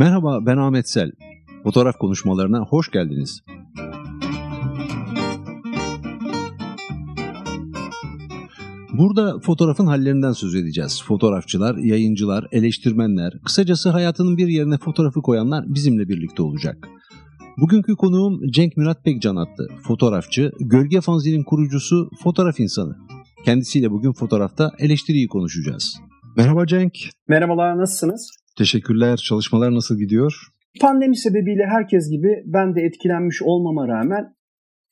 Merhaba ben Ahmet Sel. Fotoğraf konuşmalarına hoş geldiniz. Burada fotoğrafın hallerinden söz edeceğiz. Fotoğrafçılar, yayıncılar, eleştirmenler, kısacası hayatının bir yerine fotoğrafı koyanlar bizimle birlikte olacak. Bugünkü konuğum Cenk Murat Pekcan adlı fotoğrafçı, Gölge Fanzi'nin kurucusu, fotoğraf insanı. Kendisiyle bugün fotoğrafta eleştiriyi konuşacağız. Merhaba Cenk. Merhabalar, nasılsınız? Teşekkürler. Çalışmalar nasıl gidiyor? Pandemi sebebiyle herkes gibi ben de etkilenmiş olmama rağmen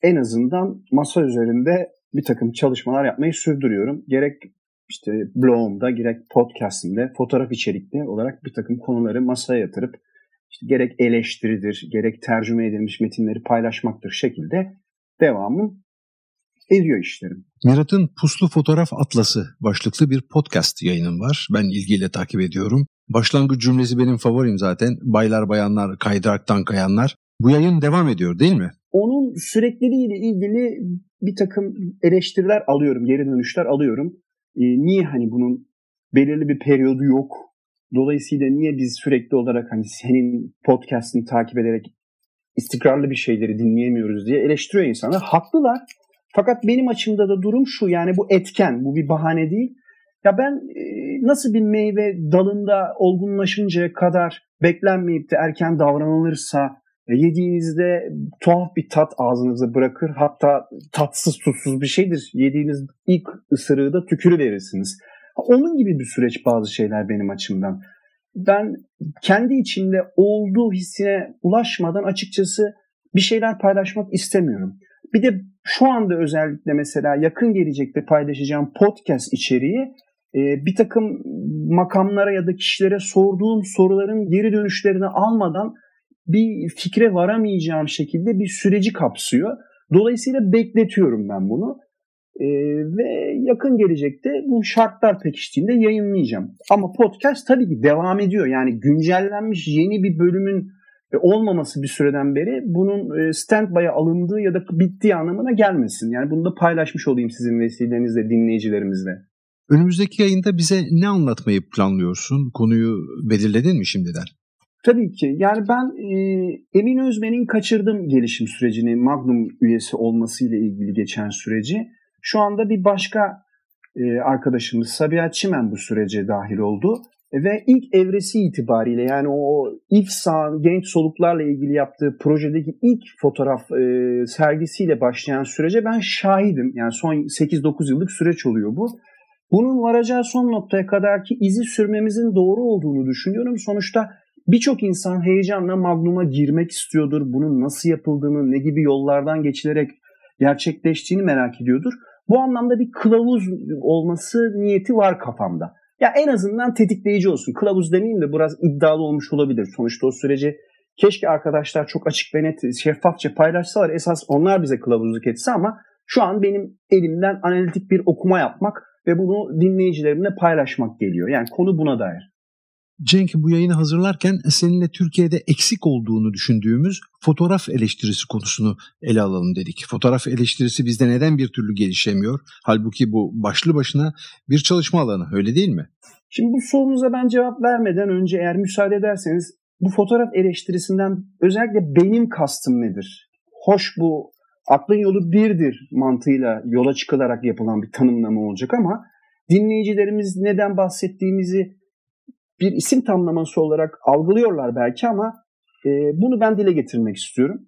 en azından masa üzerinde bir takım çalışmalar yapmayı sürdürüyorum. Gerek işte blogumda, gerek podcastimde fotoğraf içerikli olarak bir takım konuları masaya yatırıp işte gerek eleştiridir, gerek tercüme edilmiş metinleri paylaşmaktır şekilde devamım ediyor işlerim. Mirat'ın Puslu Fotoğraf Atlası başlıklı bir podcast yayınım var. Ben ilgiyle takip ediyorum. Başlangıç cümlesi benim favorim zaten. Baylar bayanlar kaydıraktan kayanlar. Bu yayın devam ediyor değil mi? Onun sürekliliğiyle ilgili bir takım eleştiriler alıyorum, geri dönüşler alıyorum. Ee, niye hani bunun belirli bir periyodu yok? Dolayısıyla niye biz sürekli olarak hani senin podcast'ini takip ederek istikrarlı bir şeyleri dinleyemiyoruz diye eleştiriyor insanlar. Haklılar. Fakat benim açımda da durum şu yani bu etken, bu bir bahane değil. Ya ben e, nasıl bir meyve dalında olgunlaşıncaya kadar beklenmeyip de erken davranılırsa e, yediğinizde tuhaf bir tat ağzınıza bırakır. Hatta tatsız tutsuz bir şeydir. Yediğiniz ilk ısırığı da tükürü verirsiniz. Onun gibi bir süreç bazı şeyler benim açımdan. Ben kendi içimde olduğu hissine ulaşmadan açıkçası bir şeyler paylaşmak istemiyorum. Bir de şu anda özellikle mesela yakın gelecekte paylaşacağım podcast içeriği e, bir takım makamlara ya da kişilere sorduğum soruların geri dönüşlerini almadan bir fikre varamayacağım şekilde bir süreci kapsıyor. Dolayısıyla bekletiyorum ben bunu. Ee, ve yakın gelecekte bu şartlar pekiştiğinde yayınlayacağım. Ama podcast tabii ki devam ediyor. Yani güncellenmiş yeni bir bölümün e, olmaması bir süreden beri bunun e, standby'a alındığı ya da bittiği anlamına gelmesin. Yani bunu da paylaşmış olayım sizin vesilenizle, dinleyicilerimizle. Önümüzdeki yayında bize ne anlatmayı planlıyorsun? Konuyu belirledin mi şimdiden? Tabii ki. Yani ben e, Emin Özmen'in kaçırdım gelişim sürecini, Magnum üyesi olmasıyla ilgili geçen süreci. Şu anda bir başka e, arkadaşımız Sabiha Çimen bu sürece dahil oldu. Ve ilk evresi itibariyle yani o İFSA'nın genç soluklarla ilgili yaptığı projedeki ilk fotoğraf e, sergisiyle başlayan sürece ben şahidim. Yani son 8-9 yıllık süreç oluyor bu. Bunun varacağı son noktaya kadar ki izi sürmemizin doğru olduğunu düşünüyorum. Sonuçta birçok insan heyecanla Magnum'a girmek istiyordur. Bunun nasıl yapıldığını, ne gibi yollardan geçilerek gerçekleştiğini merak ediyordur. Bu anlamda bir kılavuz olması niyeti var kafamda. Ya en azından tetikleyici olsun. Kılavuz demeyeyim de biraz iddialı olmuş olabilir. Sonuçta o süreci keşke arkadaşlar çok açık ve net, şeffafça paylaşsalar. Esas onlar bize kılavuzluk etse ama şu an benim elimden analitik bir okuma yapmak ve bunu dinleyicilerimle paylaşmak geliyor. Yani konu buna dair. Cenk bu yayını hazırlarken seninle Türkiye'de eksik olduğunu düşündüğümüz fotoğraf eleştirisi konusunu ele alalım dedik. Fotoğraf eleştirisi bizde neden bir türlü gelişemiyor? Halbuki bu başlı başına bir çalışma alanı öyle değil mi? Şimdi bu sorunuza ben cevap vermeden önce eğer müsaade ederseniz bu fotoğraf eleştirisinden özellikle benim kastım nedir? Hoş bu aklın yolu birdir mantığıyla yola çıkılarak yapılan bir tanımlama olacak ama dinleyicilerimiz neden bahsettiğimizi bir isim tamlaması olarak algılıyorlar belki ama e, bunu ben dile getirmek istiyorum.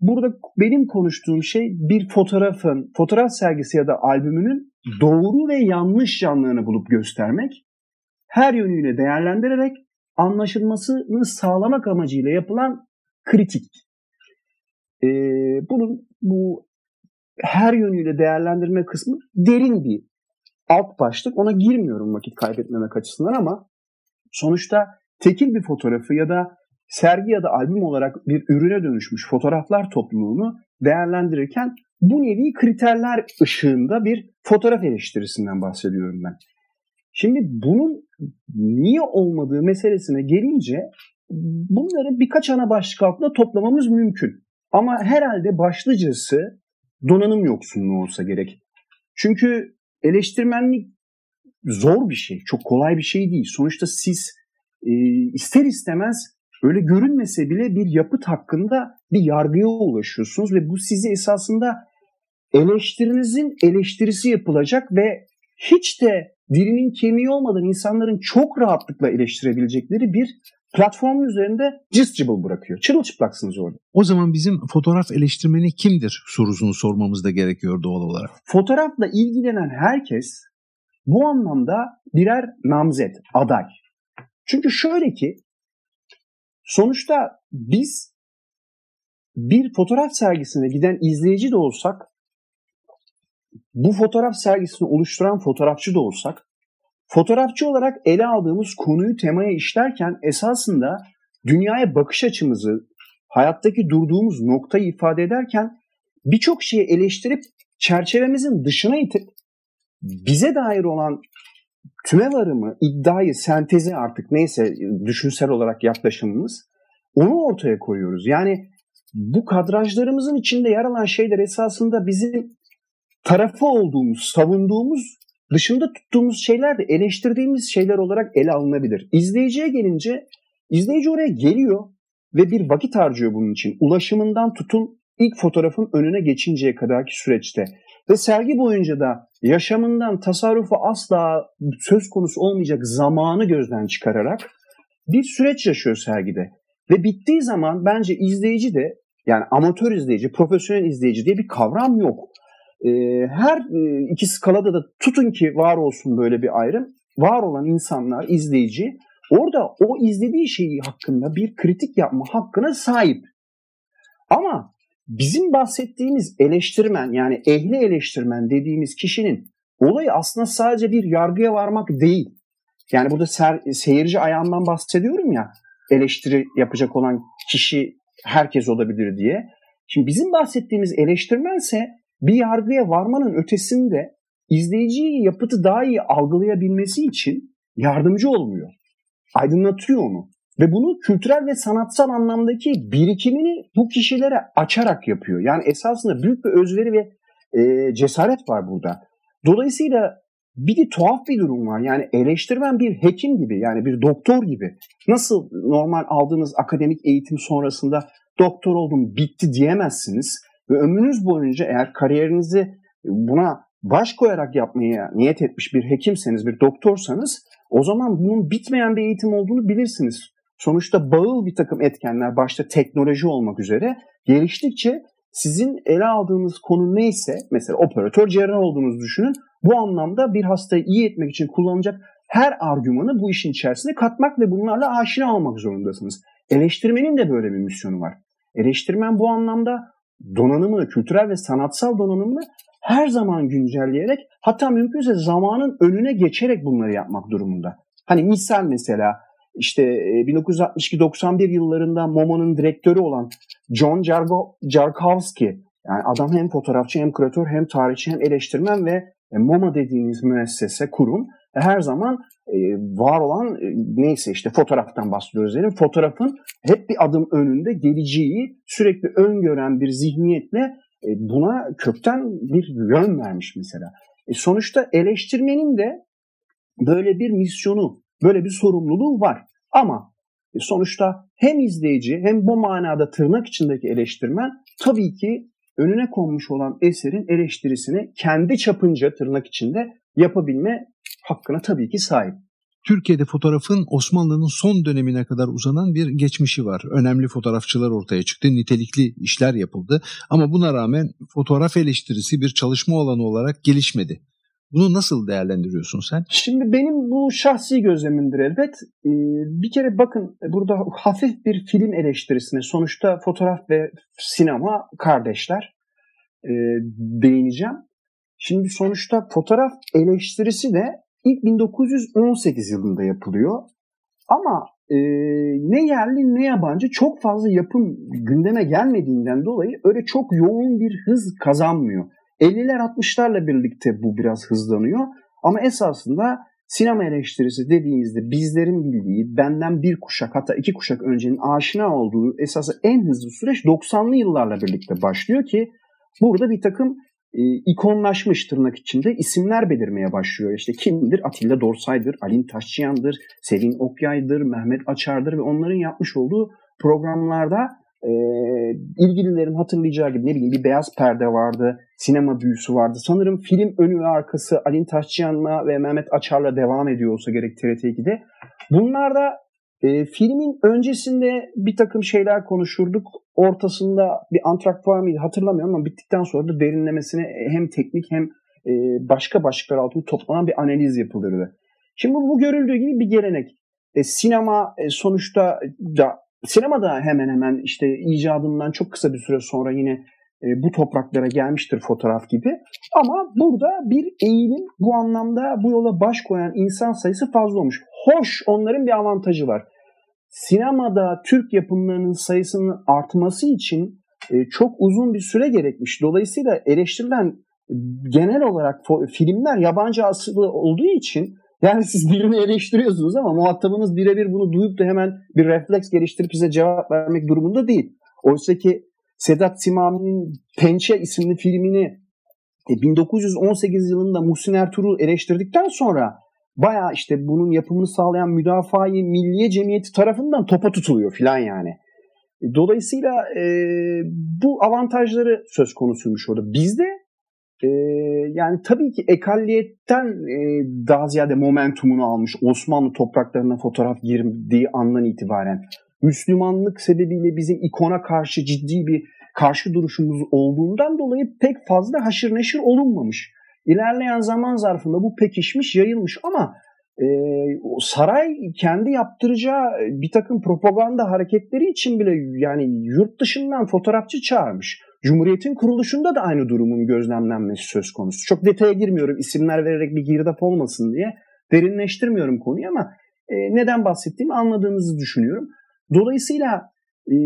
Burada benim konuştuğum şey bir fotoğrafın, fotoğraf sergisi ya da albümünün doğru ve yanlış yanlarını bulup göstermek, her yönüyle değerlendirerek anlaşılmasını sağlamak amacıyla yapılan kritik. Ee, bunun bu her yönüyle değerlendirme kısmı derin bir alt başlık. Ona girmiyorum vakit kaybetmemek açısından ama Sonuçta tekil bir fotoğrafı ya da sergi ya da albüm olarak bir ürüne dönüşmüş fotoğraflar topluluğunu değerlendirirken bu nevi kriterler ışığında bir fotoğraf eleştirisinden bahsediyorum ben. Şimdi bunun niye olmadığı meselesine gelince bunları birkaç ana başlık altında toplamamız mümkün. Ama herhalde başlıcası donanım yoksunluğu olsa gerek. Çünkü eleştirmenlik zor bir şey. Çok kolay bir şey değil. Sonuçta siz e, ister istemez öyle görünmese bile bir yapıt hakkında bir yargıya ulaşıyorsunuz ve bu sizi esasında eleştirinizin eleştirisi yapılacak ve hiç de dilinin kemiği olmadan insanların çok rahatlıkla eleştirebilecekleri bir platformun üzerinde cıscıbıl bırakıyor. Çırılçıplaksınız orada. O zaman bizim fotoğraf eleştirmeni kimdir sorusunu sormamız da gerekiyor doğal olarak. Fotoğrafla ilgilenen herkes bu anlamda birer namzet, aday. Çünkü şöyle ki sonuçta biz bir fotoğraf sergisine giden izleyici de olsak bu fotoğraf sergisini oluşturan fotoğrafçı da olsak Fotoğrafçı olarak ele aldığımız konuyu temaya işlerken esasında dünyaya bakış açımızı, hayattaki durduğumuz noktayı ifade ederken birçok şeyi eleştirip çerçevemizin dışına itip bize dair olan tüme varımı, iddiayı, sentezi artık neyse düşünsel olarak yaklaşımımız onu ortaya koyuyoruz. Yani bu kadrajlarımızın içinde yer alan şeyler esasında bizim tarafı olduğumuz, savunduğumuz dışında tuttuğumuz şeyler de eleştirdiğimiz şeyler olarak ele alınabilir. İzleyiciye gelince izleyici oraya geliyor ve bir vakit harcıyor bunun için. Ulaşımından tutun ilk fotoğrafın önüne geçinceye kadarki süreçte. Ve sergi boyunca da yaşamından tasarrufu asla söz konusu olmayacak zamanı gözden çıkararak bir süreç yaşıyor sergide. Ve bittiği zaman bence izleyici de yani amatör izleyici, profesyonel izleyici diye bir kavram yok e, her e, iki skalada da tutun ki var olsun böyle bir ayrım. Var olan insanlar, izleyici orada o izlediği şeyi hakkında bir kritik yapma hakkına sahip. Ama bizim bahsettiğimiz eleştirmen yani ehli eleştirmen dediğimiz kişinin olayı aslında sadece bir yargıya varmak değil. Yani burada ser, seyirci ayağından bahsediyorum ya eleştiri yapacak olan kişi herkes olabilir diye. Şimdi bizim bahsettiğimiz eleştirmense bir yargıya varmanın ötesinde izleyiciyi yapıtı daha iyi algılayabilmesi için yardımcı olmuyor. Aydınlatıyor onu. Ve bunu kültürel ve sanatsal anlamdaki birikimini bu kişilere açarak yapıyor. Yani esasında büyük bir özveri ve e, cesaret var burada. Dolayısıyla bir de tuhaf bir durum var. Yani eleştirmen bir hekim gibi yani bir doktor gibi. Nasıl normal aldığınız akademik eğitim sonrasında doktor oldum bitti diyemezsiniz. Ve ömrünüz boyunca eğer kariyerinizi buna baş koyarak yapmaya niyet etmiş bir hekimseniz, bir doktorsanız o zaman bunun bitmeyen bir eğitim olduğunu bilirsiniz. Sonuçta bağıl bir takım etkenler başta teknoloji olmak üzere geliştikçe sizin ele aldığınız konu neyse mesela operatör cerrah olduğunuzu düşünün. Bu anlamda bir hastayı iyi etmek için kullanılacak her argümanı bu işin içerisine katmak ve bunlarla aşina olmak zorundasınız. Eleştirmenin de böyle bir misyonu var. Eleştirmen bu anlamda donanımını, kültürel ve sanatsal donanımını her zaman güncelleyerek hatta mümkünse zamanın önüne geçerek bunları yapmak durumunda. Hani misal mesela işte 1962-91 e, yıllarında MoMA'nın direktörü olan John Jargo, Jarkowski yani adam hem fotoğrafçı hem küratör hem tarihçi hem eleştirmen ve e, MoMA dediğimiz müessese, kurum her zaman e, var olan e, neyse işte fotoğraftan bahsediyoruz diyelim. Fotoğrafın hep bir adım önünde geleceği sürekli öngören bir zihniyetle e, buna kökten bir yön vermiş mesela. E, sonuçta eleştirmenin de böyle bir misyonu, böyle bir sorumluluğu var. Ama e, sonuçta hem izleyici hem bu manada tırnak içindeki eleştirmen tabii ki önüne konmuş olan eserin eleştirisini kendi çapınca tırnak içinde yapabilme hakkına tabii ki sahip. Türkiye'de fotoğrafın Osmanlı'nın son dönemine kadar uzanan bir geçmişi var. Önemli fotoğrafçılar ortaya çıktı, nitelikli işler yapıldı ama buna rağmen fotoğraf eleştirisi bir çalışma alanı olarak gelişmedi. Bunu nasıl değerlendiriyorsun sen? Şimdi benim bu şahsi gözlemimdir elbet. Ee, bir kere bakın burada hafif bir film eleştirisine sonuçta fotoğraf ve sinema kardeşler e, değineceğim. Şimdi sonuçta fotoğraf eleştirisi de ilk 1918 yılında yapılıyor. Ama e, ne yerli ne yabancı çok fazla yapım gündeme gelmediğinden dolayı öyle çok yoğun bir hız kazanmıyor. 50'ler 60'larla birlikte bu biraz hızlanıyor. Ama esasında sinema eleştirisi dediğimizde bizlerin bildiği, benden bir kuşak hatta iki kuşak öncenin aşina olduğu esası en hızlı süreç 90'lı yıllarla birlikte başlıyor ki burada bir takım e, ikonlaşmış tırnak içinde isimler belirmeye başlıyor. İşte kimdir? Atilla Dorsay'dır, Alin Taşçıyan'dır, Selin Okyay'dır, Mehmet Açar'dır ve onların yapmış olduğu programlarda e, ilgililerin hatırlayacağı gibi ne bileyim bir beyaz perde vardı, sinema büyüsü vardı. Sanırım film önü ve arkası Alin Taşçıyan'la ve Mehmet Açar'la devam ediyor olsa gerek TRT2'de. Bunlar da e, filmin öncesinde bir takım şeyler konuşurduk. Ortasında bir antrak var mıydı hatırlamıyorum ama bittikten sonra da derinlemesine hem teknik hem e, başka başlıklar altında toplanan bir analiz yapılırdı. Şimdi bu, görüldüğü gibi bir gelenek. E, sinema e, sonuçta da sinemada hemen hemen işte icadından çok kısa bir süre sonra yine e, bu topraklara gelmiştir fotoğraf gibi. Ama burada bir eğilim bu anlamda bu yola baş koyan insan sayısı fazla olmuş. Hoş onların bir avantajı var. Sinemada Türk yapımlarının sayısının artması için e, çok uzun bir süre gerekmiş. Dolayısıyla eleştirilen genel olarak filmler yabancı asıllı olduğu için yani siz birini eleştiriyorsunuz ama muhatabınız birebir bunu duyup da hemen bir refleks geliştirip size cevap vermek durumunda değil. Oysa ki Sedat Simami'nin Pençe isimli filmini 1918 e, yılında Muhsin Ertuğrul eleştirdikten sonra baya işte bunun yapımını sağlayan Müdafaa-i Milliye Cemiyeti tarafından topa tutuluyor filan yani. Dolayısıyla e, bu avantajları söz konusuymuş orada. Bizde e, yani tabii ki ekalliyetten e, daha ziyade momentumunu almış Osmanlı topraklarına fotoğraf girdiği andan itibaren Müslümanlık sebebiyle bizim ikona karşı ciddi bir karşı duruşumuz olduğundan dolayı pek fazla haşır neşir olunmamış. İlerleyen zaman zarfında bu pekişmiş, yayılmış ama e, saray kendi yaptıracağı bir takım propaganda hareketleri için bile yani yurt dışından fotoğrafçı çağırmış. Cumhuriyetin kuruluşunda da aynı durumun gözlemlenmesi söz konusu. Çok detaya girmiyorum isimler vererek bir girdap olmasın diye. Derinleştirmiyorum konuyu ama e, neden bahsettiğimi anladığınızı düşünüyorum. Dolayısıyla e,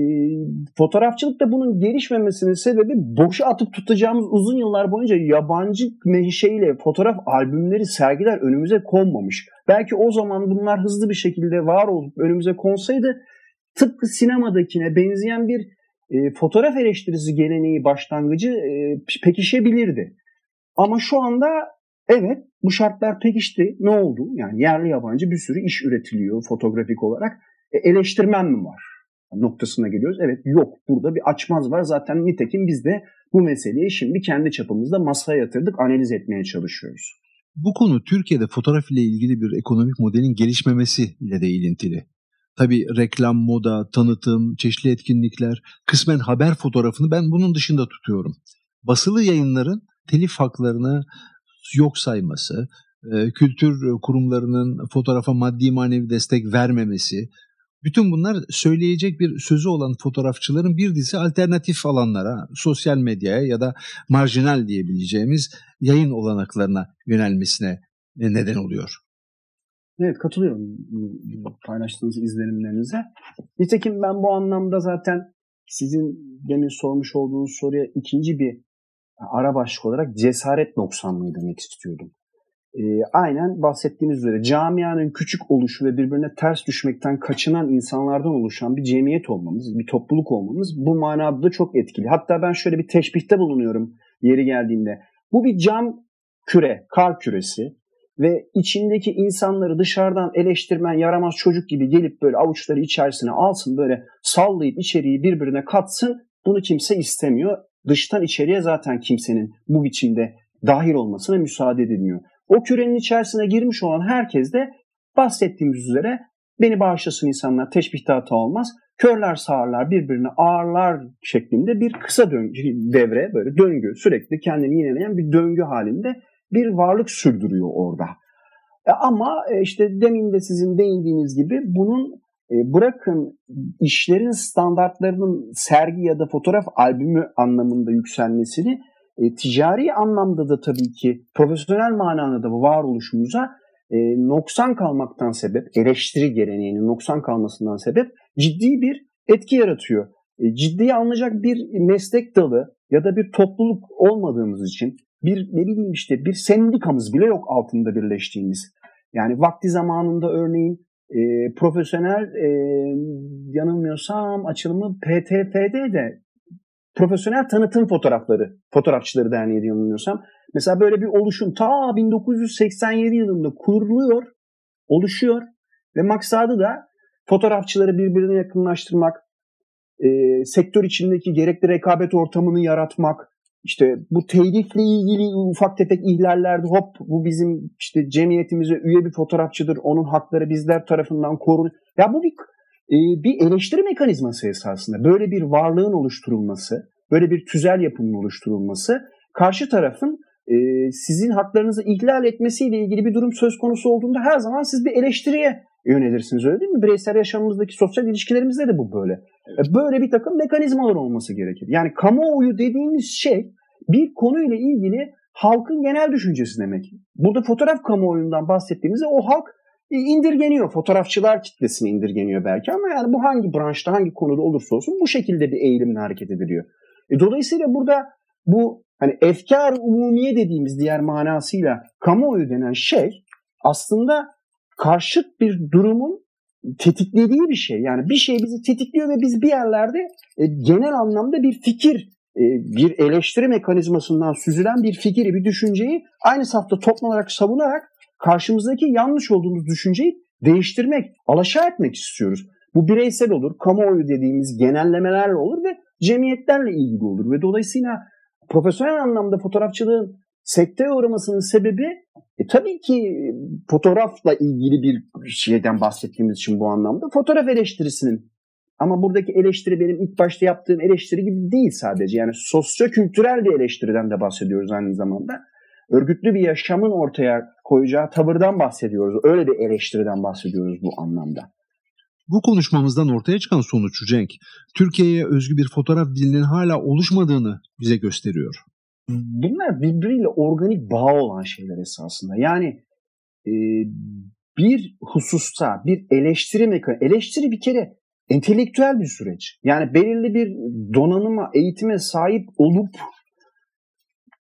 fotoğrafçılıkta bunun gelişmemesinin sebebi boşa atıp tutacağımız uzun yıllar boyunca yabancı menşeyle fotoğraf albümleri, sergiler önümüze konmamış. Belki o zaman bunlar hızlı bir şekilde var olup önümüze konsaydı tıpkı sinemadakine benzeyen bir e, fotoğraf eleştirisi geleneği başlangıcı e, pekişebilirdi. Ama şu anda evet bu şartlar pekişti. Ne oldu? Yani yerli yabancı bir sürü iş üretiliyor fotoğrafik olarak. E, eleştirmen mi var? noktasına geliyoruz. Evet yok burada bir açmaz var. Zaten nitekim biz de bu meseleyi şimdi kendi çapımızda masaya yatırdık, analiz etmeye çalışıyoruz. Bu konu Türkiye'de fotoğraf ile ilgili bir ekonomik modelin gelişmemesi ile de ilintili. Tabi reklam, moda, tanıtım, çeşitli etkinlikler, kısmen haber fotoğrafını ben bunun dışında tutuyorum. Basılı yayınların telif haklarını yok sayması, e, kültür kurumlarının fotoğrafa maddi manevi destek vermemesi, bütün bunlar söyleyecek bir sözü olan fotoğrafçıların bir dizi alternatif alanlara, sosyal medyaya ya da marjinal diyebileceğimiz yayın olanaklarına yönelmesine neden oluyor. Evet katılıyorum paylaştığınız izlenimlerinize. Nitekim ben bu anlamda zaten sizin demin sormuş olduğunuz soruya ikinci bir ara başlık olarak cesaret noksanlığı demek istiyordum e, aynen bahsettiğiniz üzere camianın küçük oluşu ve birbirine ters düşmekten kaçınan insanlardan oluşan bir cemiyet olmamız, bir topluluk olmamız bu manada da çok etkili. Hatta ben şöyle bir teşbihte bulunuyorum yeri geldiğinde. Bu bir cam küre, kar küresi ve içindeki insanları dışarıdan eleştirmen yaramaz çocuk gibi gelip böyle avuçları içerisine alsın böyle sallayıp içeriği birbirine katsın bunu kimse istemiyor. Dıştan içeriye zaten kimsenin bu biçimde dahil olmasına müsaade edilmiyor. O kürenin içerisine girmiş olan herkes de bahsettiğimiz üzere beni bağışlasın insanlar teşbihte hata olmaz. Körler sağırlar birbirini ağırlar şeklinde bir kısa döngü, devre böyle döngü sürekli kendini yineleyen bir döngü halinde bir varlık sürdürüyor orada. E ama e, işte demin de sizin değindiğiniz gibi bunun e, bırakın işlerin standartlarının sergi ya da fotoğraf albümü anlamında yükselmesini e, ticari anlamda da tabii ki profesyonel manada da varoluşumuza e, noksan kalmaktan sebep, eleştiri geleneğinin noksan kalmasından sebep ciddi bir etki yaratıyor. E, ciddiye alınacak bir meslek dalı ya da bir topluluk olmadığımız için bir ne bileyim işte bir sendikamız bile yok altında birleştiğimiz. Yani vakti zamanında örneğin e, profesyonel e, yanılmıyorsam açılımı PTF'de de Profesyonel Tanıtım Fotoğrafları, Fotoğrafçıları Derneği diye yanılmıyorsam. Mesela böyle bir oluşum ta 1987 yılında kuruluyor, oluşuyor ve maksadı da fotoğrafçıları birbirine yakınlaştırmak, e, sektör içindeki gerekli rekabet ortamını yaratmak, işte bu telifle ilgili ufak tefek ihlallerde hop bu bizim işte cemiyetimize üye bir fotoğrafçıdır. Onun hakları bizler tarafından korun. Ya bu bir e, bir eleştiri mekanizması esasında. Böyle bir varlığın oluşturulması, böyle bir tüzel yapının oluşturulması karşı tarafın e, sizin haklarınızı ihlal etmesiyle ilgili bir durum söz konusu olduğunda her zaman siz bir eleştiriye yönelirsiniz öyle değil mi? Bireysel yaşamımızdaki sosyal ilişkilerimizde de bu böyle. E, böyle bir takım mekanizmalar olması gerekir. Yani kamuoyu dediğimiz şey bir konuyla ilgili halkın genel düşüncesi demek. Burada fotoğraf kamuoyundan bahsettiğimizde o halk indirgeniyor. Fotoğrafçılar kitlesine indirgeniyor belki ama yani bu hangi branşta hangi konuda olursa olsun bu şekilde bir eğilimle hareket ediliyor. E, dolayısıyla burada bu hani efkar umumiye dediğimiz diğer manasıyla kamuoyu denen şey aslında karşıt bir durumun tetiklediği bir şey. Yani bir şey bizi tetikliyor ve biz bir yerlerde e, genel anlamda bir fikir, e, bir eleştiri mekanizmasından süzülen bir fikri, bir düşünceyi aynı safta toplanarak savunarak karşımızdaki yanlış olduğumuz düşünceyi değiştirmek, alaşağı etmek istiyoruz. Bu bireysel olur, kamuoyu dediğimiz genellemelerle olur ve cemiyetlerle ilgili olur. Ve dolayısıyla profesyonel anlamda fotoğrafçılığın sekteye uğramasının sebebi e, tabii ki fotoğrafla ilgili bir şeyden bahsettiğimiz için bu anlamda fotoğraf eleştirisinin ama buradaki eleştiri benim ilk başta yaptığım eleştiri gibi değil sadece. Yani sosyo-kültürel bir eleştiriden de bahsediyoruz aynı zamanda. Örgütlü bir yaşamın ortaya koyacağı tavırdan bahsediyoruz. Öyle bir eleştiriden bahsediyoruz bu anlamda. Bu konuşmamızdan ortaya çıkan sonuç Cenk, Türkiye'ye özgü bir fotoğraf dilinin hala oluşmadığını bize gösteriyor bunlar birbiriyle organik bağ olan şeyler esasında. Yani e, bir hususta bir eleştiri mekanı, eleştiri bir kere entelektüel bir süreç. Yani belirli bir donanıma, eğitime sahip olup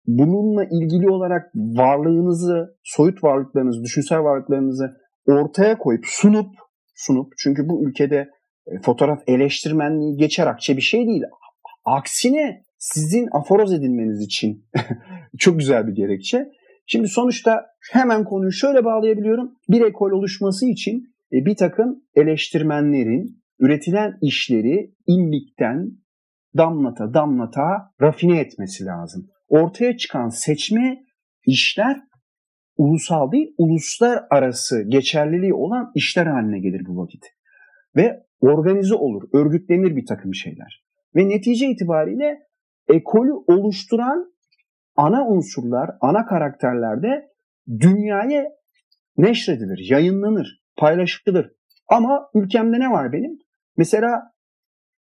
bununla ilgili olarak varlığınızı, soyut varlıklarınızı, düşünsel varlıklarınızı ortaya koyup sunup sunup çünkü bu ülkede e, fotoğraf eleştirmenliği geçer akçe bir şey değil. Aksine sizin aforoz edilmeniz için çok güzel bir gerekçe. Şimdi sonuçta hemen konuyu şöyle bağlayabiliyorum. Bir ekol oluşması için e, bir takım eleştirmenlerin üretilen işleri imbikten damlata damlata rafine etmesi lazım. Ortaya çıkan seçme işler ulusal değil, uluslar arası geçerliliği olan işler haline gelir bu vakit. Ve organize olur, örgütlenir bir takım şeyler. Ve netice itibariyle ekolü oluşturan ana unsurlar, ana karakterlerde dünyaya neşredilir, yayınlanır, paylaşılır. Ama ülkemde ne var benim? Mesela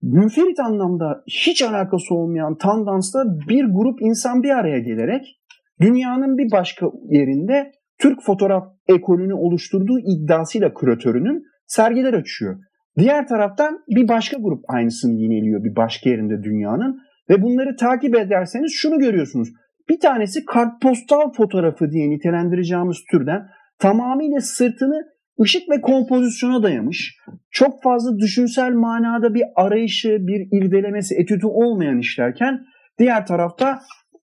münferit anlamda hiç alakası olmayan tandansla bir grup insan bir araya gelerek dünyanın bir başka yerinde Türk fotoğraf ekolünü oluşturduğu iddiasıyla küratörünün sergiler açıyor. Diğer taraftan bir başka grup aynısını yineliyor bir başka yerinde dünyanın ve bunları takip ederseniz şunu görüyorsunuz. Bir tanesi kartpostal fotoğrafı diye nitelendireceğimiz türden tamamıyla sırtını ışık ve kompozisyona dayamış. Çok fazla düşünsel manada bir arayışı, bir irdelemesi, etüdü olmayan işlerken diğer tarafta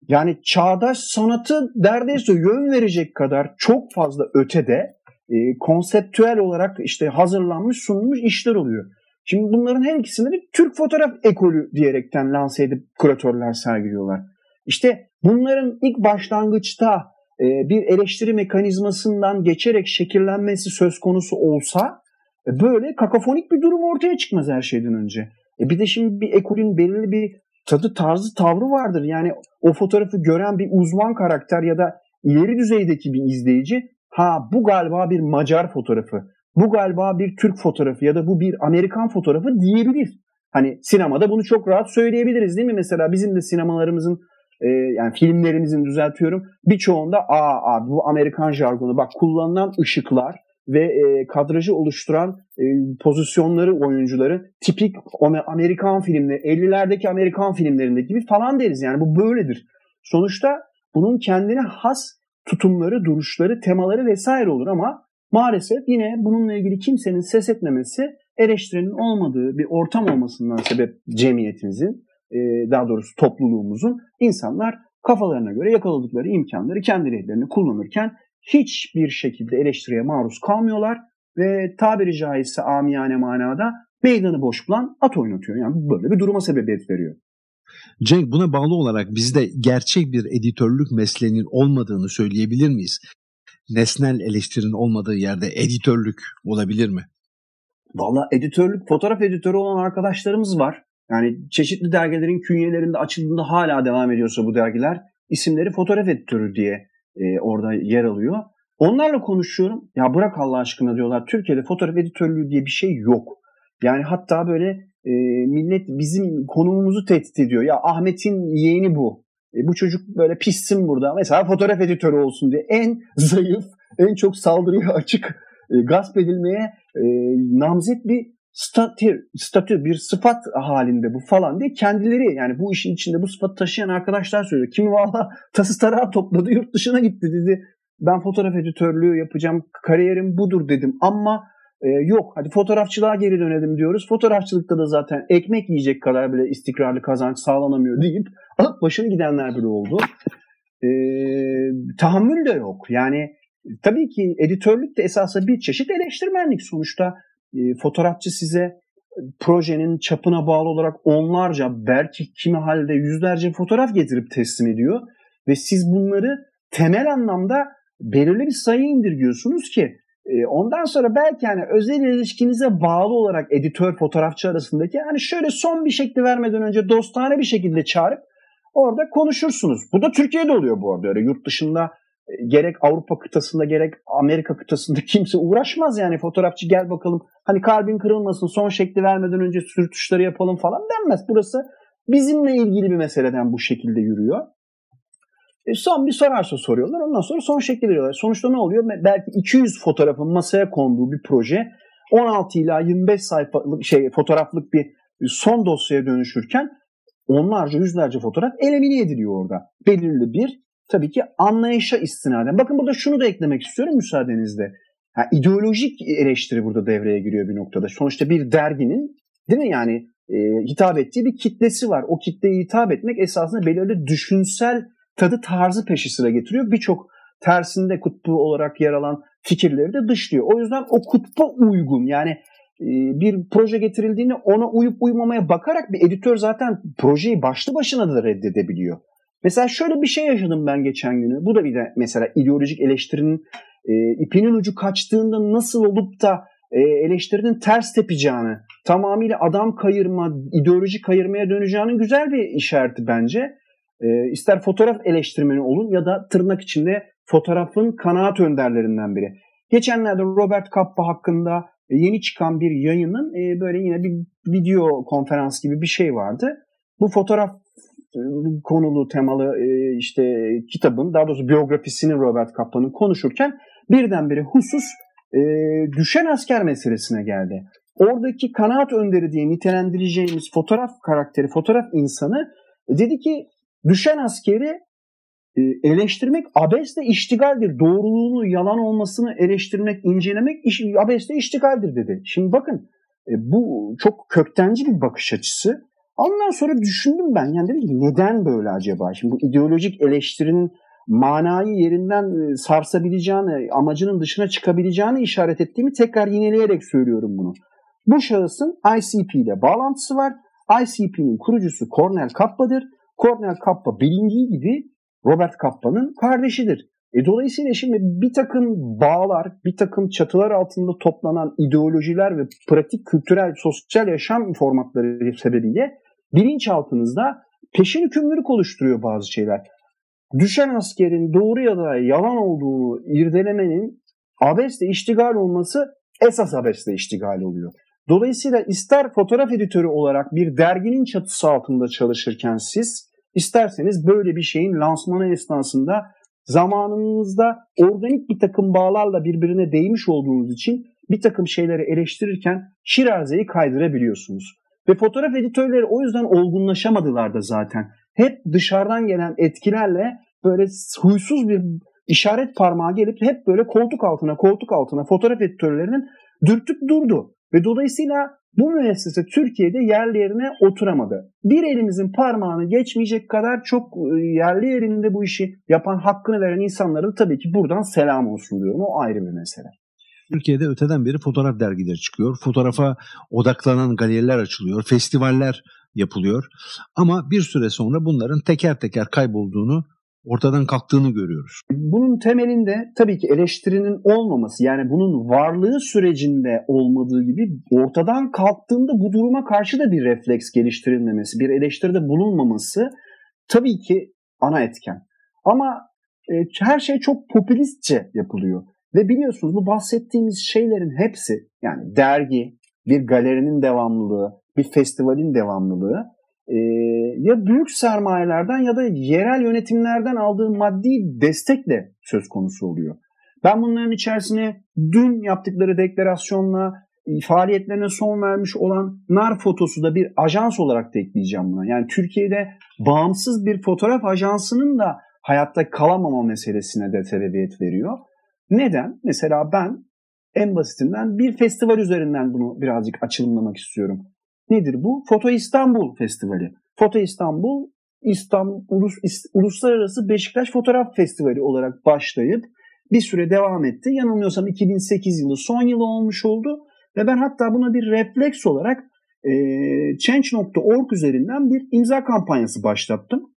yani çağdaş sanatı neredeyse yön verecek kadar çok fazla ötede e, konseptüel olarak işte hazırlanmış sunulmuş işler oluyor. Şimdi bunların her ikisini de Türk fotoğraf ekolü diyerekten lanse edip kuratörler sergiliyorlar. İşte bunların ilk başlangıçta bir eleştiri mekanizmasından geçerek şekillenmesi söz konusu olsa e, böyle kakafonik bir durum ortaya çıkmaz her şeyden önce. E bir de şimdi bir ekolün belirli bir tadı, tarzı, tavrı vardır. Yani o fotoğrafı gören bir uzman karakter ya da ileri düzeydeki bir izleyici ha bu galiba bir Macar fotoğrafı bu galiba bir Türk fotoğrafı ya da bu bir Amerikan fotoğrafı diyebilir. Hani sinemada bunu çok rahat söyleyebiliriz değil mi? Mesela bizim de sinemalarımızın e, yani filmlerimizin düzeltiyorum. Birçoğunda aa abi bu Amerikan jargonu bak kullanılan ışıklar ve e, kadrajı oluşturan e, pozisyonları oyuncuları tipik Amerikan filmleri 50'lerdeki Amerikan filmlerindeki gibi falan deriz. Yani bu böyledir. Sonuçta bunun kendine has tutumları, duruşları, temaları vesaire olur ama Maalesef yine bununla ilgili kimsenin ses etmemesi eleştirinin olmadığı bir ortam olmasından sebep cemiyetimizin daha doğrusu topluluğumuzun insanlar kafalarına göre yakaladıkları imkanları kendi lehlerine kullanırken hiçbir şekilde eleştiriye maruz kalmıyorlar ve tabiri caizse amiyane manada meydanı boş bulan at oynatıyor. Yani böyle bir duruma sebebiyet veriyor. Cenk buna bağlı olarak bizde gerçek bir editörlük mesleğinin olmadığını söyleyebilir miyiz? Nesnel eleştirinin olmadığı yerde editörlük olabilir mi? Valla editörlük, fotoğraf editörü olan arkadaşlarımız var. Yani çeşitli dergilerin künyelerinde açıldığında hala devam ediyorsa bu dergiler isimleri fotoğraf editörü diye e, orada yer alıyor. Onlarla konuşuyorum. Ya bırak Allah aşkına diyorlar. Türkiye'de fotoğraf editörlüğü diye bir şey yok. Yani hatta böyle e, millet bizim konumumuzu tehdit ediyor. Ya Ahmet'in yeğeni bu. E, bu çocuk böyle pissin burada. Mesela fotoğraf editörü olsun diye. En zayıf, en çok saldırıya açık, e, gasp edilmeye e, namzet bir statü, statü, bir sıfat halinde bu falan diye kendileri yani bu işin içinde bu sıfatı taşıyan arkadaşlar söylüyor. Kimi valla tası tarağı topladı yurt dışına gitti dedi. Ben fotoğraf editörlüğü yapacağım, kariyerim budur dedim ama e, yok hadi fotoğrafçılığa geri dönelim diyoruz. Fotoğrafçılıkta da zaten ekmek yiyecek kadar bile istikrarlı kazanç sağlanamıyor deyip alıp başını gidenler bile oldu. E, tahammül de yok. Yani tabii ki editörlük de esasında bir çeşit eleştirmenlik sonuçta. E, fotoğrafçı size projenin çapına bağlı olarak onlarca belki kimi halde yüzlerce fotoğraf getirip teslim ediyor ve siz bunları temel anlamda belirli bir sayı indirgiyorsunuz ki e, ondan sonra belki yani özel ilişkinize bağlı olarak editör fotoğrafçı arasındaki yani şöyle son bir şekli vermeden önce dostane bir şekilde çağırıp orada konuşursunuz. Bu da Türkiye'de oluyor bu arada. Öyle yurt dışında e, gerek Avrupa kıtasında gerek Amerika kıtasında kimse uğraşmaz yani fotoğrafçı gel bakalım hani kalbin kırılmasın son şekli vermeden önce sürtüşleri yapalım falan denmez. Burası bizimle ilgili bir meseleden bu şekilde yürüyor. E son bir sorarsa soruyorlar. Ondan sonra son şekli veriyorlar. Sonuçta ne oluyor? Belki 200 fotoğrafın masaya konduğu bir proje 16 ila 25 sayfalık şey fotoğraflık bir son dosyaya dönüşürken onlarca yüzlerce fotoğraf elemine ediliyor orada. Belirli bir tabii ki anlayışa istinaden. Bakın burada şunu da eklemek istiyorum müsaadenizle. Yani ideolojik eleştiri burada devreye giriyor bir noktada. Sonuçta bir derginin değil mi yani e, hitap ettiği bir kitlesi var. O kitleye hitap etmek esasında belirli düşünsel tadı tarzı peşi sıra getiriyor. Birçok tersinde kutbu olarak yer alan fikirleri de dışlıyor. O yüzden o kutba uygun yani e, bir proje getirildiğinde ona uyup uymamaya bakarak bir editör zaten projeyi başlı başına da reddedebiliyor. Mesela şöyle bir şey yaşadım ben geçen günü. Bu da bir de mesela ideolojik eleştirinin e, ipinin ucu kaçtığında nasıl olup da e, eleştirinin ters tepeceğini, tamamıyla adam kayırma, ideoloji kayırmaya döneceğinin güzel bir işareti bence. E, ister fotoğraf eleştirmeni olun ya da tırnak içinde fotoğrafın kanaat önderlerinden biri. Geçenlerde Robert Kappa hakkında e, yeni çıkan bir yayının e, böyle yine bir video konferans gibi bir şey vardı. Bu fotoğraf konulu temalı e, işte kitabın daha doğrusu biyografisini Robert Kappa'nın konuşurken birdenbire husus e, düşen asker meselesine geldi. Oradaki kanaat önderi diye nitelendireceğimiz fotoğraf karakteri, fotoğraf insanı dedi ki düşen askeri e, eleştirmek abesle iştigaldir. Doğruluğunu, yalan olmasını eleştirmek, incelemek iş, abesle iştigaldir dedi. Şimdi bakın e, bu çok köktenci bir bakış açısı. Ondan sonra düşündüm ben yani dedim ki neden böyle acaba? Şimdi bu ideolojik eleştirinin manayı yerinden e, sarsabileceğini, amacının dışına çıkabileceğini işaret ettiğimi tekrar yineleyerek söylüyorum bunu. Bu şahısın ICP ile bağlantısı var. ICP'nin kurucusu Cornel Kappa'dır. Cornel Kappa bilindiği gibi Robert Kappa'nın kardeşidir. E dolayısıyla şimdi bir takım bağlar, bir takım çatılar altında toplanan ideolojiler ve pratik kültürel, sosyal yaşam formatları sebebiyle bilinçaltınızda peşin hükümlülük oluşturuyor bazı şeyler. Düşen askerin doğru ya da yalan olduğunu irdelemenin abesle iştigal olması esas abesle iştigal oluyor. Dolayısıyla ister fotoğraf editörü olarak bir derginin çatısı altında çalışırken siz isterseniz böyle bir şeyin lansmanı esnasında zamanınızda organik bir takım bağlarla birbirine değmiş olduğunuz için bir takım şeyleri eleştirirken şirazeyi kaydırabiliyorsunuz. Ve fotoğraf editörleri o yüzden olgunlaşamadılar da zaten. Hep dışarıdan gelen etkilerle böyle huysuz bir işaret parmağı gelip hep böyle koltuk altına koltuk altına fotoğraf editörlerinin dürtüp durdu. Ve dolayısıyla Bu müessese Türkiye'de yerli yerine oturamadı. Bir elimizin parmağını geçmeyecek kadar çok e, yerli yerinde bu işi yapan hakkını veren insanlara tabii ki buradan selam olsun diyorum. O ayrı bir mesele. Türkiye'de öteden beri fotoğraf dergileri çıkıyor. Fotoğrafa odaklanan galeriler açılıyor. Festivaller yapılıyor. Ama bir süre sonra bunların teker teker kaybolduğunu ortadan kalktığını görüyoruz. Bunun temelinde tabii ki eleştirinin olmaması yani bunun varlığı sürecinde olmadığı gibi ortadan kalktığında bu duruma karşı da bir refleks geliştirilmemesi, bir eleştiride bulunmaması tabii ki ana etken. Ama e, her şey çok popülistçe yapılıyor. Ve biliyorsunuz bu bahsettiğimiz şeylerin hepsi yani dergi, bir galerinin devamlılığı, bir festivalin devamlılığı e, ya büyük sermayelerden ya da yerel yönetimlerden aldığı maddi destekle söz konusu oluyor. Ben bunların içerisine dün yaptıkları deklarasyonla e, faaliyetlerine son vermiş olan nar fotosu da bir ajans olarak da ekleyeceğim buna. Yani Türkiye'de bağımsız bir fotoğraf ajansının da hayatta kalamama meselesine de sebebiyet veriyor. Neden? Mesela ben en basitinden bir festival üzerinden bunu birazcık açılımlamak istiyorum. Nedir bu? Foto İstanbul Festivali. Foto İstanbul, İstanbul Ulus, Uluslararası Beşiktaş Fotoğraf Festivali olarak başlayıp bir süre devam etti. Yanılmıyorsam 2008 yılı son yılı olmuş oldu. Ve ben hatta buna bir refleks olarak e, Change.org üzerinden bir imza kampanyası başlattım.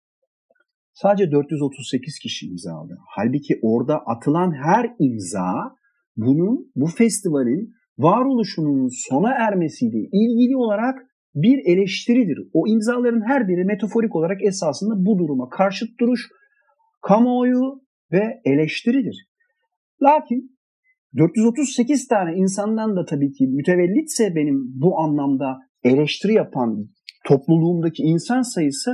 Sadece 438 kişi imza aldı. Halbuki orada atılan her imza bunun bu festivalin varoluşunun sona ermesiyle ilgili olarak bir eleştiridir. O imzaların her biri metaforik olarak esasında bu duruma karşıt duruş, kamuoyu ve eleştiridir. Lakin 438 tane insandan da tabii ki mütevellitse benim bu anlamda eleştiri yapan topluluğumdaki insan sayısı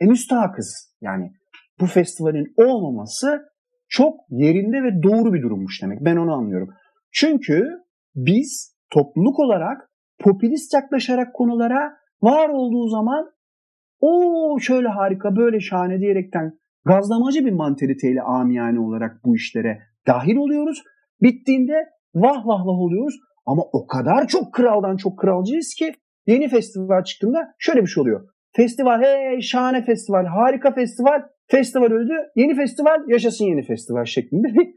e, müstahakız. Yani bu festivalin olmaması çok yerinde ve doğru bir durummuş demek. Ben onu anlıyorum. Çünkü biz topluluk olarak popülist yaklaşarak konulara var olduğu zaman o şöyle harika böyle şahane diyerekten gazlamacı bir mantaliteyle amiyane olarak bu işlere dahil oluyoruz. Bittiğinde vah vah vah oluyoruz ama o kadar çok kraldan çok kralcıyız ki yeni festival çıktığında şöyle bir şey oluyor. Festival hey şahane festival harika festival festival öldü yeni festival yaşasın yeni festival şeklinde bir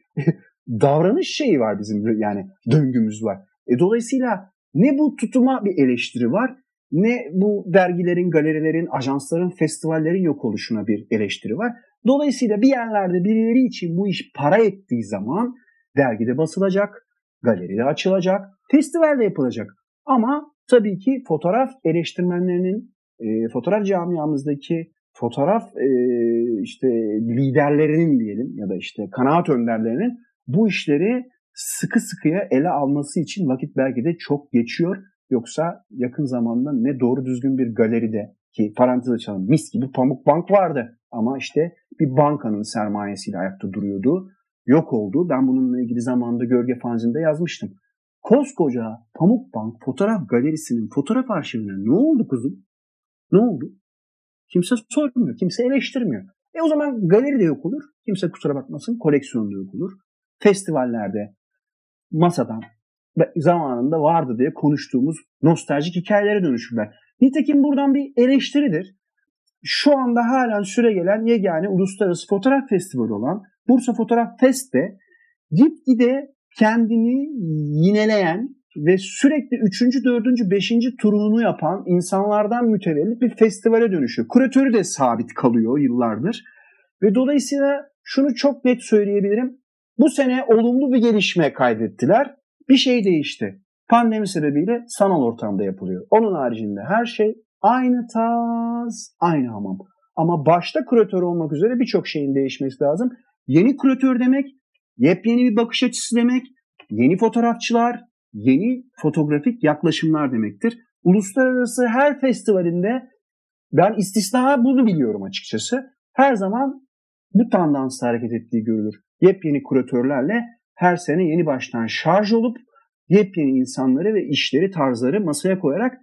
davranış şeyi var bizim yani döngümüz var. E, dolayısıyla ne bu tutuma bir eleştiri var ne bu dergilerin, galerilerin, ajansların, festivallerin yok oluşuna bir eleştiri var. Dolayısıyla bir yerlerde birileri için bu iş para ettiği zaman dergide basılacak, galeride açılacak, festivalde yapılacak. Ama tabii ki fotoğraf eleştirmenlerinin, e, fotoğraf camiamızdaki fotoğraf e, işte liderlerinin diyelim ya da işte kanaat önderlerinin bu işleri sıkı sıkıya ele alması için vakit belki de çok geçiyor. Yoksa yakın zamanda ne doğru düzgün bir galeride ki parantez açalım mis gibi Pamuk Bank vardı. Ama işte bir bankanın sermayesiyle ayakta duruyordu. Yok oldu. Ben bununla ilgili zamanında Gölge Fanzi'nde yazmıştım. Koskoca Pamuk Bank fotoğraf galerisinin fotoğraf arşivine ne oldu kuzum? Ne oldu? Kimse sormuyor, kimse eleştirmiyor. E o zaman galeri de yok olur. Kimse kusura bakmasın koleksiyonu da yok olur. Festivallerde masadan zamanında vardı diye konuştuğumuz nostaljik hikayelere dönüşürler. Nitekim buradan bir eleştiridir. Şu anda halen süre gelen yegane uluslararası fotoğraf festivali olan Bursa Fotoğraf Fest'te gitgide kendini yineleyen ve sürekli 3. 4. 5. turunu yapan insanlardan mütevellit bir festivale dönüşüyor. Kuratörü de sabit kalıyor yıllardır. Ve dolayısıyla şunu çok net söyleyebilirim. Bu sene olumlu bir gelişme kaydettiler. Bir şey değişti. Pandemi sebebiyle sanal ortamda yapılıyor. Onun haricinde her şey aynı taz, aynı hamam. Ama başta küratör olmak üzere birçok şeyin değişmesi lazım. Yeni küratör demek, yepyeni bir bakış açısı demek, yeni fotoğrafçılar, yeni fotoğrafik yaklaşımlar demektir. Uluslararası her festivalinde ben istisna bunu biliyorum açıkçası. Her zaman bu tandansla hareket ettiği görülür. Yepyeni kuratörlerle her sene yeni baştan şarj olup yepyeni insanları ve işleri, tarzları masaya koyarak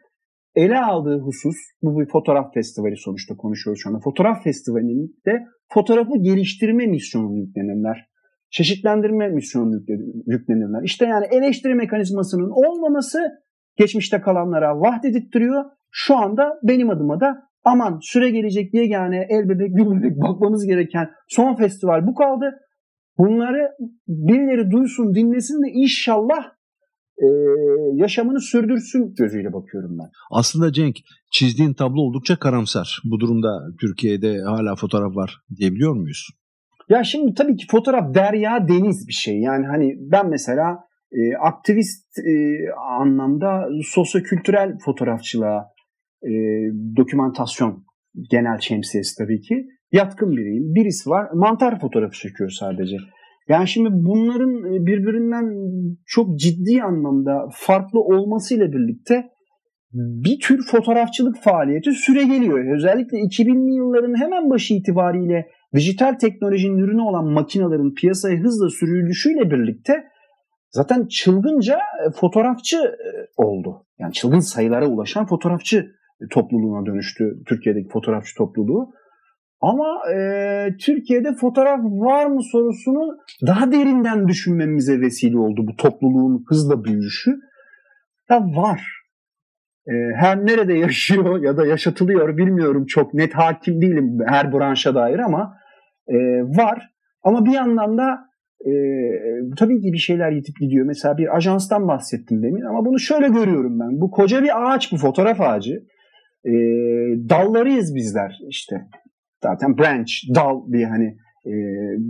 ele aldığı husus, bu bir fotoğraf festivali sonuçta konuşuyoruz şu anda. Fotoğraf festivalinde fotoğrafı geliştirme misyonu yüklenirler. Çeşitlendirme misyonu yüklenirler. İşte yani eleştiri mekanizmasının olmaması geçmişte kalanlara vah dedirttiriyor. Şu anda benim adıma da aman süre gelecek yegane el bebek gül bebek bakmamız gereken son festival bu kaldı. Bunları birileri duysun dinlesin de inşallah e, yaşamını sürdürsün gözüyle bakıyorum ben. Aslında Cenk çizdiğin tablo oldukça karamsar. Bu durumda Türkiye'de hala fotoğraf var diyebiliyor muyuz? Ya şimdi tabii ki fotoğraf derya deniz bir şey. Yani hani ben mesela e, aktivist e, anlamda sosyokültürel fotoğrafçılığa, e, dokümantasyon genel şemsiyesi tabii ki yatkın biriyim. Birisi var mantar fotoğrafı çekiyor sadece. Yani şimdi bunların e, birbirinden çok ciddi anlamda farklı olmasıyla birlikte bir tür fotoğrafçılık faaliyeti süre geliyor. Özellikle 2000'li yılların hemen başı itibariyle dijital teknolojinin ürünü olan makinelerin piyasaya hızla sürülüşüyle birlikte zaten çılgınca e, fotoğrafçı e, oldu. Yani çılgın sayılara ulaşan fotoğrafçı topluluğuna dönüştü Türkiye'deki fotoğrafçı topluluğu. Ama e, Türkiye'de fotoğraf var mı sorusunu daha derinden düşünmemize vesile oldu bu topluluğun hızla büyüyüşü. Ya var. E, her nerede yaşıyor ya da yaşatılıyor bilmiyorum çok net hakim değilim her branşa dair ama e, var. Ama bir yandan da e, tabii ki bir şeyler yitip gidiyor. Mesela bir ajanstan bahsettim demin ama bunu şöyle görüyorum ben. Bu koca bir ağaç bu fotoğraf ağacı. E, dallarıyız bizler işte zaten branch, dal diye hani e,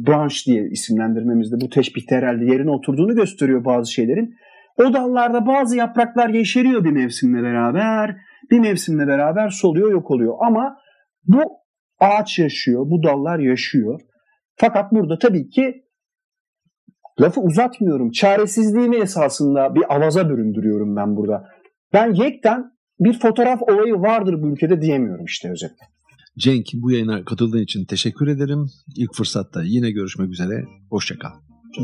branch diye isimlendirmemizde bu teşbihte herhalde yerine oturduğunu gösteriyor bazı şeylerin. O dallarda bazı yapraklar yeşeriyor bir mevsimle beraber, bir mevsimle beraber soluyor, yok oluyor. Ama bu ağaç yaşıyor, bu dallar yaşıyor. Fakat burada tabii ki lafı uzatmıyorum. Çaresizliğimi esasında bir avaza büründürüyorum ben burada. Ben yekten bir fotoğraf olayı vardır bu ülkede diyemiyorum işte özetle. Cenk bu yayına katıldığın için teşekkür ederim. İlk fırsatta yine görüşmek üzere. Hoşçakal.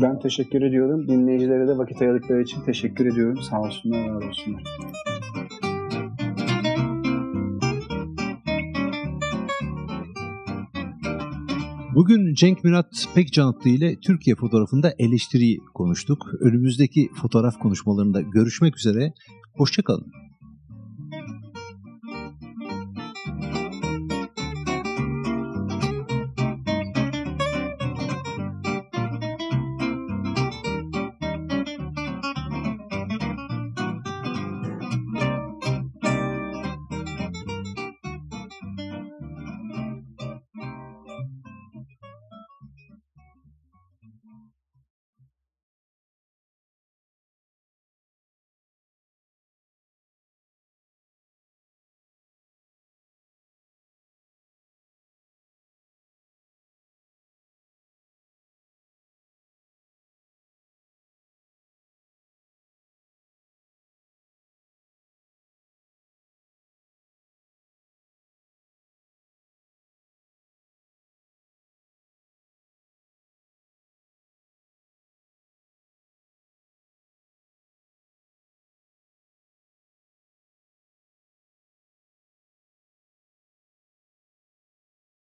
Ben teşekkür ediyorum. Dinleyicilere de vakit ayırdıkları için teşekkür ediyorum. Sağ olsunlar, var olsunlar. Bugün Cenk Mirat Pekcanıklı ile Türkiye fotoğrafında eleştiriyi konuştuk. Önümüzdeki fotoğraf konuşmalarında görüşmek üzere. Hoşçakalın.